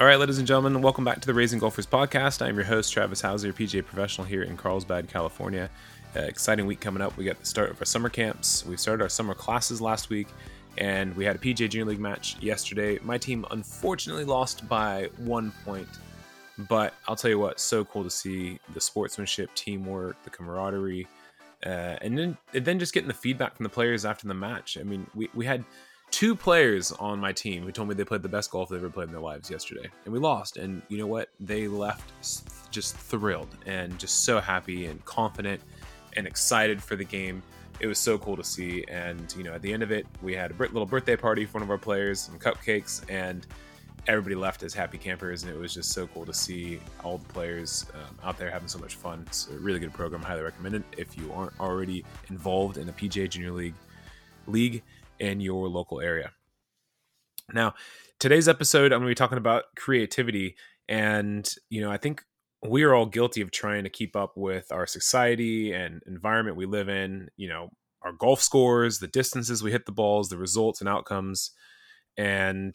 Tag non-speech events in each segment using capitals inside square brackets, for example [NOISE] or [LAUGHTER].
All right, ladies and gentlemen, welcome back to the Raising Golfers Podcast. I'm your host, Travis Hauser, PGA professional here in Carlsbad, California. Uh, exciting week coming up. We got the start of our summer camps. We started our summer classes last week, and we had a PGA Junior League match yesterday. My team unfortunately lost by one point, but I'll tell you what, so cool to see the sportsmanship, teamwork, the camaraderie, uh, and then and then just getting the feedback from the players after the match. I mean, we, we had two players on my team who told me they played the best golf they've ever played in their lives yesterday, and we lost. And you know what? They left just thrilled and just so happy and confident and excited for the game. It was so cool to see. And you know, at the end of it, we had a little birthday party for one of our players, some cupcakes, and everybody left as happy campers. And it was just so cool to see all the players um, out there having so much fun. It's a really good program. Highly recommend it if you aren't already involved in the PGA Junior League league in your local area. Now, today's episode, I'm going to be talking about creativity. And, you know, I think we are all guilty of trying to keep up with our society and environment we live in, you know, our golf scores, the distances we hit the balls, the results and outcomes. And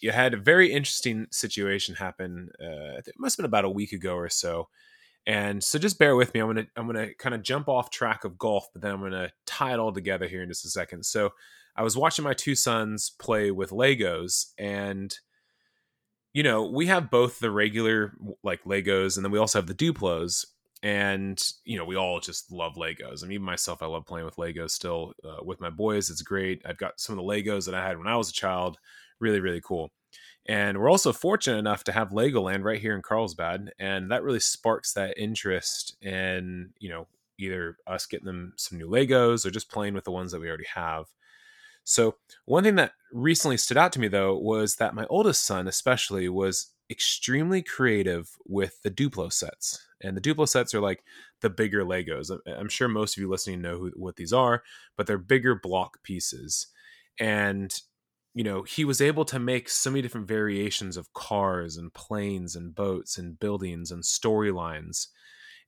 you had a very interesting situation happen. Uh, it must have been about a week ago or so. And so just bear with me. I'm gonna I'm gonna kind of jump off track of golf, but then I'm gonna tie it all together here in just a second. So I was watching my two sons play with Legos, and you know we have both the regular like Legos, and then we also have the Duplos. And you know we all just love Legos. I mean, even myself, I love playing with Legos still uh, with my boys. It's great. I've got some of the Legos that I had when I was a child. Really, really cool. And we're also fortunate enough to have Legoland right here in Carlsbad, and that really sparks that interest in you know either us getting them some new Legos or just playing with the ones that we already have. So one thing that recently stood out to me though was that my oldest son, especially, was extremely creative with the Duplo sets. And the Duplo sets are like the bigger Legos. I'm sure most of you listening know who, what these are, but they're bigger block pieces. And you know, he was able to make so many different variations of cars and planes and boats and buildings and storylines.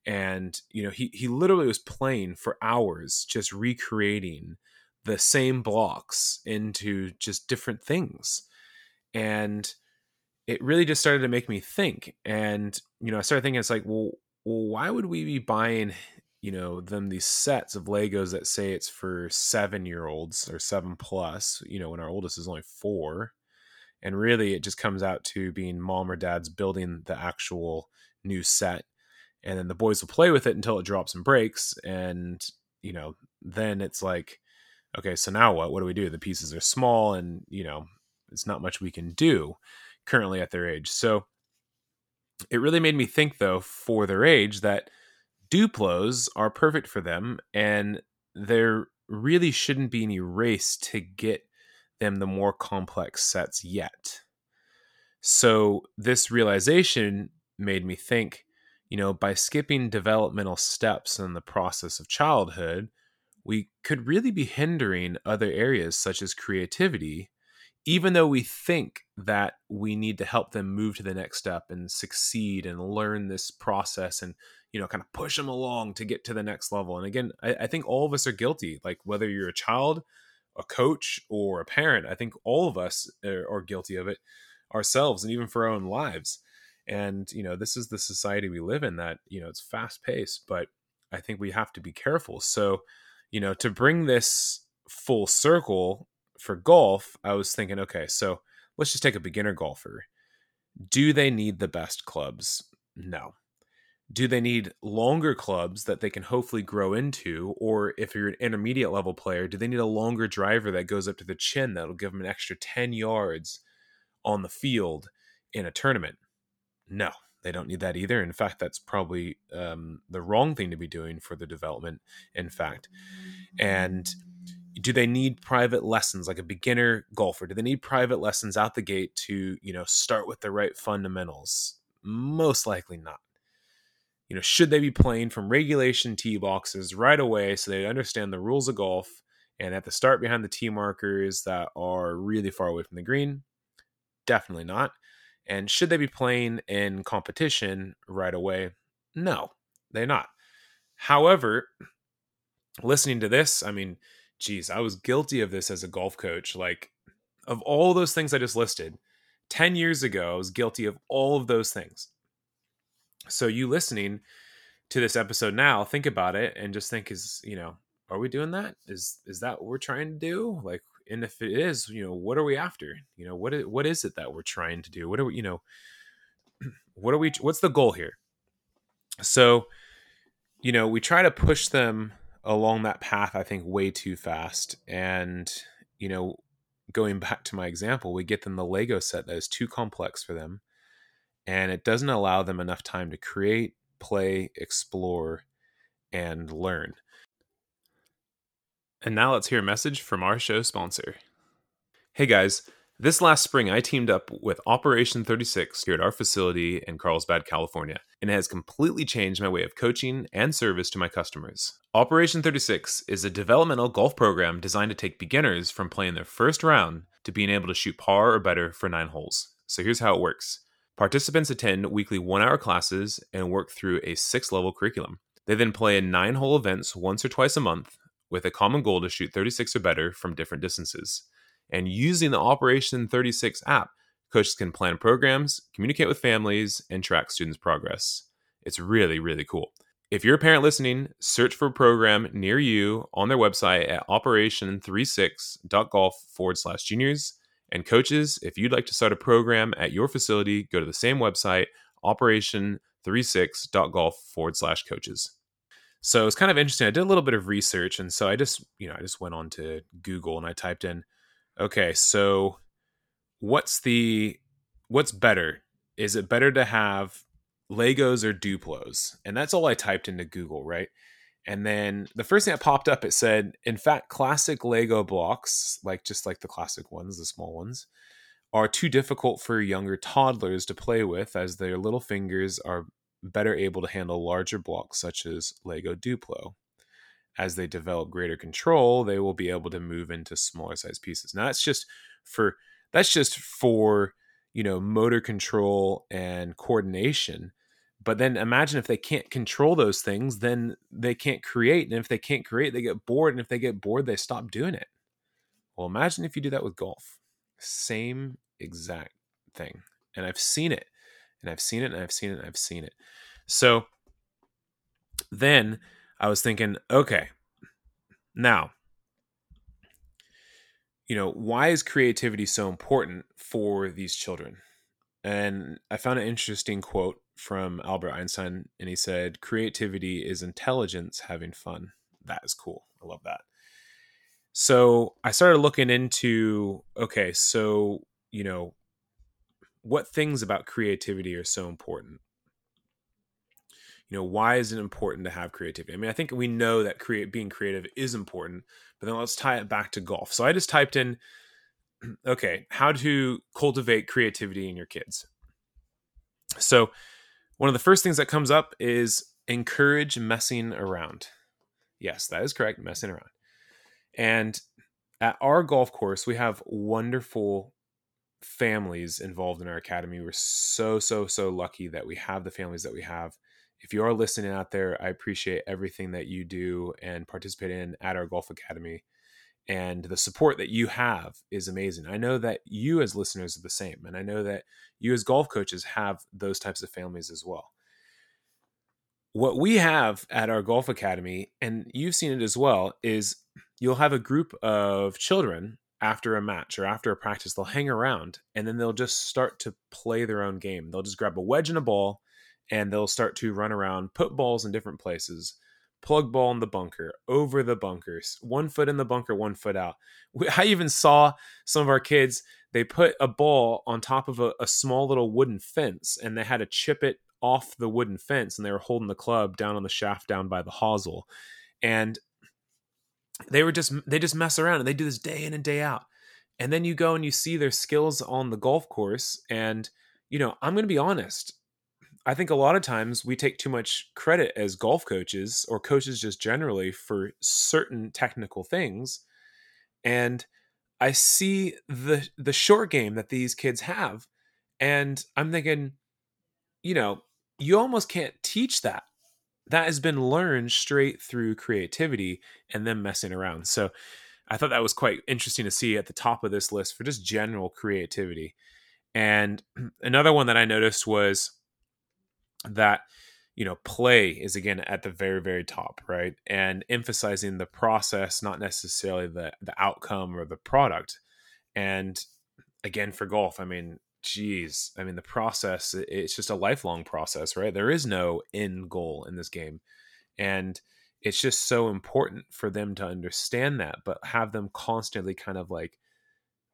And, you know, he, he literally was playing for hours, just recreating the same blocks into just different things. And it really just started to make me think. And, you know, I started thinking, it's like, well, well why would we be buying you know them these sets of legos that say it's for seven year olds or seven plus you know when our oldest is only four and really it just comes out to being mom or dad's building the actual new set and then the boys will play with it until it drops and breaks and you know then it's like okay so now what? What do we do? The pieces are small and you know it's not much we can do currently at their age. So it really made me think though for their age that Duplos are perfect for them, and there really shouldn't be any race to get them the more complex sets yet. So, this realization made me think you know, by skipping developmental steps in the process of childhood, we could really be hindering other areas such as creativity, even though we think that we need to help them move to the next step and succeed and learn this process and you know kind of push them along to get to the next level. And again I, I, think all of us are guilty like whether you're a child a coach or a parent i think all of us are, are guilty of it ourselves and even for our own lives. And you know this is the society we live in that you know it's fast paced but i think we have to be careful. So you know to bring this full circle for golf i was thinking okay so let's just take a beginner golfer. Do they need the best clubs? No. Do they need longer clubs that they can hopefully grow into? Or if you're an intermediate level player do they need a longer driver that goes up to the chin that'll give them an extra 10 yards on the field in a tournament? No they don't need that either. In fact that's probably um, the wrong thing to be doing for the development in fact. And do they need private lessons like a beginner golfer do they need private lessons out the gate to you know start with the right fundamentals most likely not you know, should they be playing from regulation tee boxes right away so they understand the rules of golf and at the start behind the tee markers that are really far away from the green? Definitely not. And should they be playing in competition right away? No, they're not. However, [CLEARS THROAT] listening to this, I mean, geez, I was guilty of this as a golf coach. Like, of all those things I just listed, 10 years ago, I was guilty of all of those things. So, you listening to this episode now, think about it and just think, is, you know, are we doing that? Is is that what we're trying to do? Like, and if it is, you know, what are we after? You know, what is, what is it that we're trying to do? What are we, you know, [CLEARS THROAT] what are we? What's the goal here? So, you know, we try to push them along that path, I think, way too fast. And, you know, going back to my example, we get them the Lego set that is too complex for them. And it doesn't allow them enough time to create, play, explore, and learn. And now let's hear a message from our show sponsor. Hey guys, this last spring, I teamed up with Operation 36 here at our facility in Carlsbad, California, and it has completely changed my way of coaching and service to my customers. Operation 36 is a developmental golf program designed to take beginners from playing their first round to being able to shoot par or better for nine holes. So here's how it works participants attend weekly one hour classes and work through a six level curriculum. They then play in nine hole events once or twice a month with a common goal to shoot 36 or better from different distances. And using the Operation 36 app, coaches can plan programs, communicate with families, and track students' progress. It's really, really cool. If you're a parent listening, search for a program near you on their website at operation36.golf forward slash juniors. And coaches, if you'd like to start a program at your facility, go to the same website, operation36.golf forward slash coaches. So it's kind of interesting. I did a little bit of research, and so I just, you know, I just went on to Google and I typed in Okay, so what's the what's better? Is it better to have Legos or Duplos? And that's all I typed into Google, right? And then the first thing that popped up, it said, in fact, classic Lego blocks, like just like the classic ones, the small ones, are too difficult for younger toddlers to play with as their little fingers are better able to handle larger blocks such as Lego Duplo as they develop greater control, they will be able to move into smaller size pieces. Now that's just for that's just for you know motor control and coordination. But then imagine if they can't control those things, then they can't create. And if they can't create, they get bored. And if they get bored, they stop doing it. Well, imagine if you do that with golf. Same exact thing. And I've seen it. And I've seen it and I've seen it and I've seen it. So then I was thinking, okay, now, you know, why is creativity so important for these children? And I found an interesting quote from Albert Einstein, and he said, Creativity is intelligence having fun. That is cool. I love that. So I started looking into okay, so, you know, what things about creativity are so important? You know why is it important to have creativity? I mean i think we know that create being creative is important but then let's tie it back to golf. So i just typed in [CLEARS THROAT] okay how to cultivate creativity in your kids. So one of the first things that comes up is encourage messing around. Yes that is correct messing around. And at our golf course we have wonderful families involved in our academy. We're so so so lucky that we have the families that we have if you are listening out there, I appreciate everything that you do and participate in at our Golf Academy. And the support that you have is amazing. I know that you, as listeners, are the same. And I know that you, as golf coaches, have those types of families as well. What we have at our Golf Academy, and you've seen it as well, is you'll have a group of children after a match or after a practice, they'll hang around and then they'll just start to play their own game. They'll just grab a wedge and a ball and they'll start to run around, put balls in different places, plug ball in the bunker, over the bunkers, one foot in the bunker, one foot out. [LAUGHS] I even saw some of our kids, they put a ball on top of a, a small little wooden fence and they had to chip it off the wooden fence and they were holding the club down on the shaft down by the hosel. And they were just, they just mess around and they do this day in and day out. And then you go and you see their skills on the golf course. And, you know, I'm going to be honest I think a lot of times we take too much credit as golf coaches or coaches just generally for certain technical things. And I see the the short game that these kids have and I'm thinking you know, you almost can't teach that. That has been learned straight through creativity and then messing around. So I thought that was quite interesting to see at the top of this list for just general creativity. And [CLEARS THROAT] another one that I noticed was that you know play is again at the very very top right? And emphasizing the process not necessarily the the outcome or the product. And again for golf i mean geez i mean the process it's just a lifelong process right? There is no end goal in this game. And it's just so important for them to understand that but have them constantly kind of like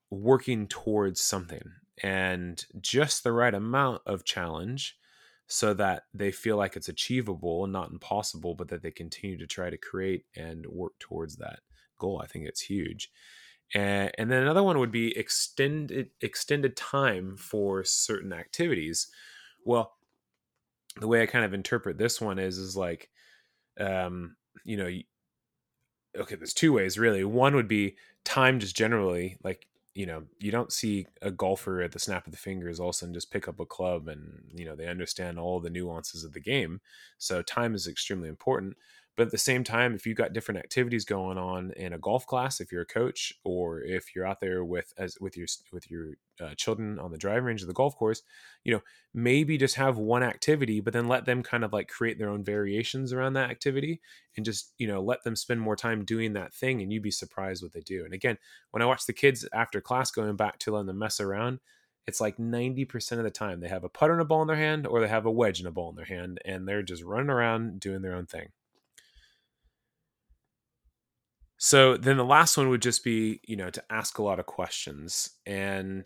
working towards something. And just the right amount of challenge so that they feel like it's achievable and not impossible, but that they continue to try to create and work towards that goal. I think it's huge. And, and then another one would be extended extended time for certain activities. Well, the way I kind of interpret this one is is like, um, you know, okay, there's two ways really. One would be time just generally, like you know, you don't see a golfer at the snap of the fingers all of a sudden just pick up a club and, you know, they understand all the nuances of the game. So time is extremely important. But at the same time, if you've got different activities going on in a golf class, if you're a coach, or if you're out there with as with your with your uh, children on the driving range of the golf course, you know, maybe just have one activity, but then let them kind of like create their own variations around that activity, and just you know let them spend more time doing that thing, and you'd be surprised what they do. And again, when I watch the kids after class going back to letting them mess around, it's like 90% of the time they have a putter and a ball in their hand or they have a wedge and a ball in their hand and they're just running around doing their own thing. So then the last one would just be, you know, to ask a lot of questions. And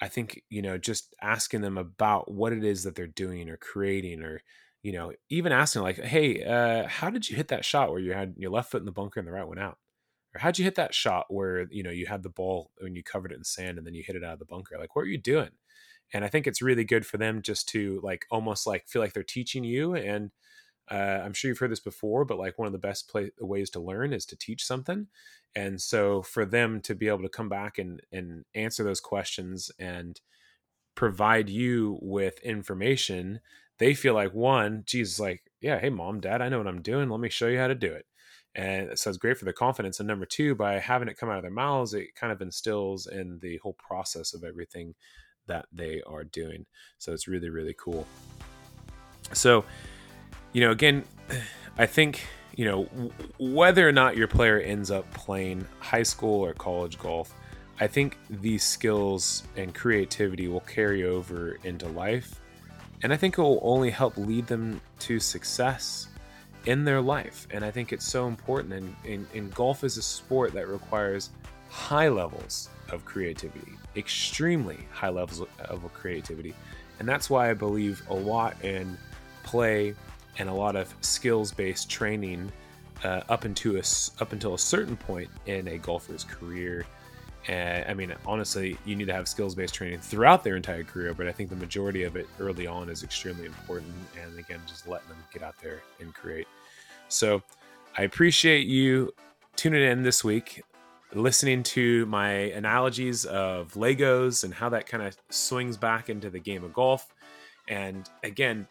I think, you know, just asking them about what it is that they're doing or creating or, you know, even asking like, hey, uh, how did you hit that shot where you had your left foot in the bunker and the right one out? Or how'd you hit that shot where, you know, you had the ball when you covered it in sand and then you hit it out of the bunker? Like, what are you doing? And I think it's really good for them just to like almost like feel like they're teaching you and uh, I'm sure you've heard this before, but like one of the best play- ways to learn is to teach something. And so for them to be able to come back and, and answer those questions and provide you with information, they feel like one, Jesus, like, yeah, hey, mom, dad, I know what I'm doing. Let me show you how to do it. And so it's great for their confidence. And number two, by having it come out of their mouths, it kind of instills in the whole process of everything that they are doing. So it's really, really cool. So, you know, again, I think, you know, whether or not your player ends up playing high school or college golf, I think these skills and creativity will carry over into life. And I think it will only help lead them to success in their life. And I think it's so important. And, and, and golf is a sport that requires high levels of creativity, extremely high levels of creativity. And that's why I believe a lot in play and a lot of skills based training uh, up into a, up until a certain point in a golfer's career. And I mean, honestly, you need to have skills based training throughout their entire career, but I think the majority of it early on is extremely important. And again, just letting them get out there and create. So I appreciate you tuning in this week, listening to my analogies of Legos and how that kind of swings back into the game of golf. And again,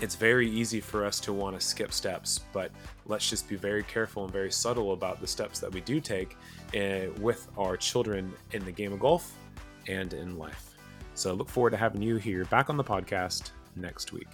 it's very easy for us to want to skip steps, but let's just be very careful and very subtle about the steps that we do take uh, with our children in the game of golf and in life. So, look forward to having you here back on the podcast next week.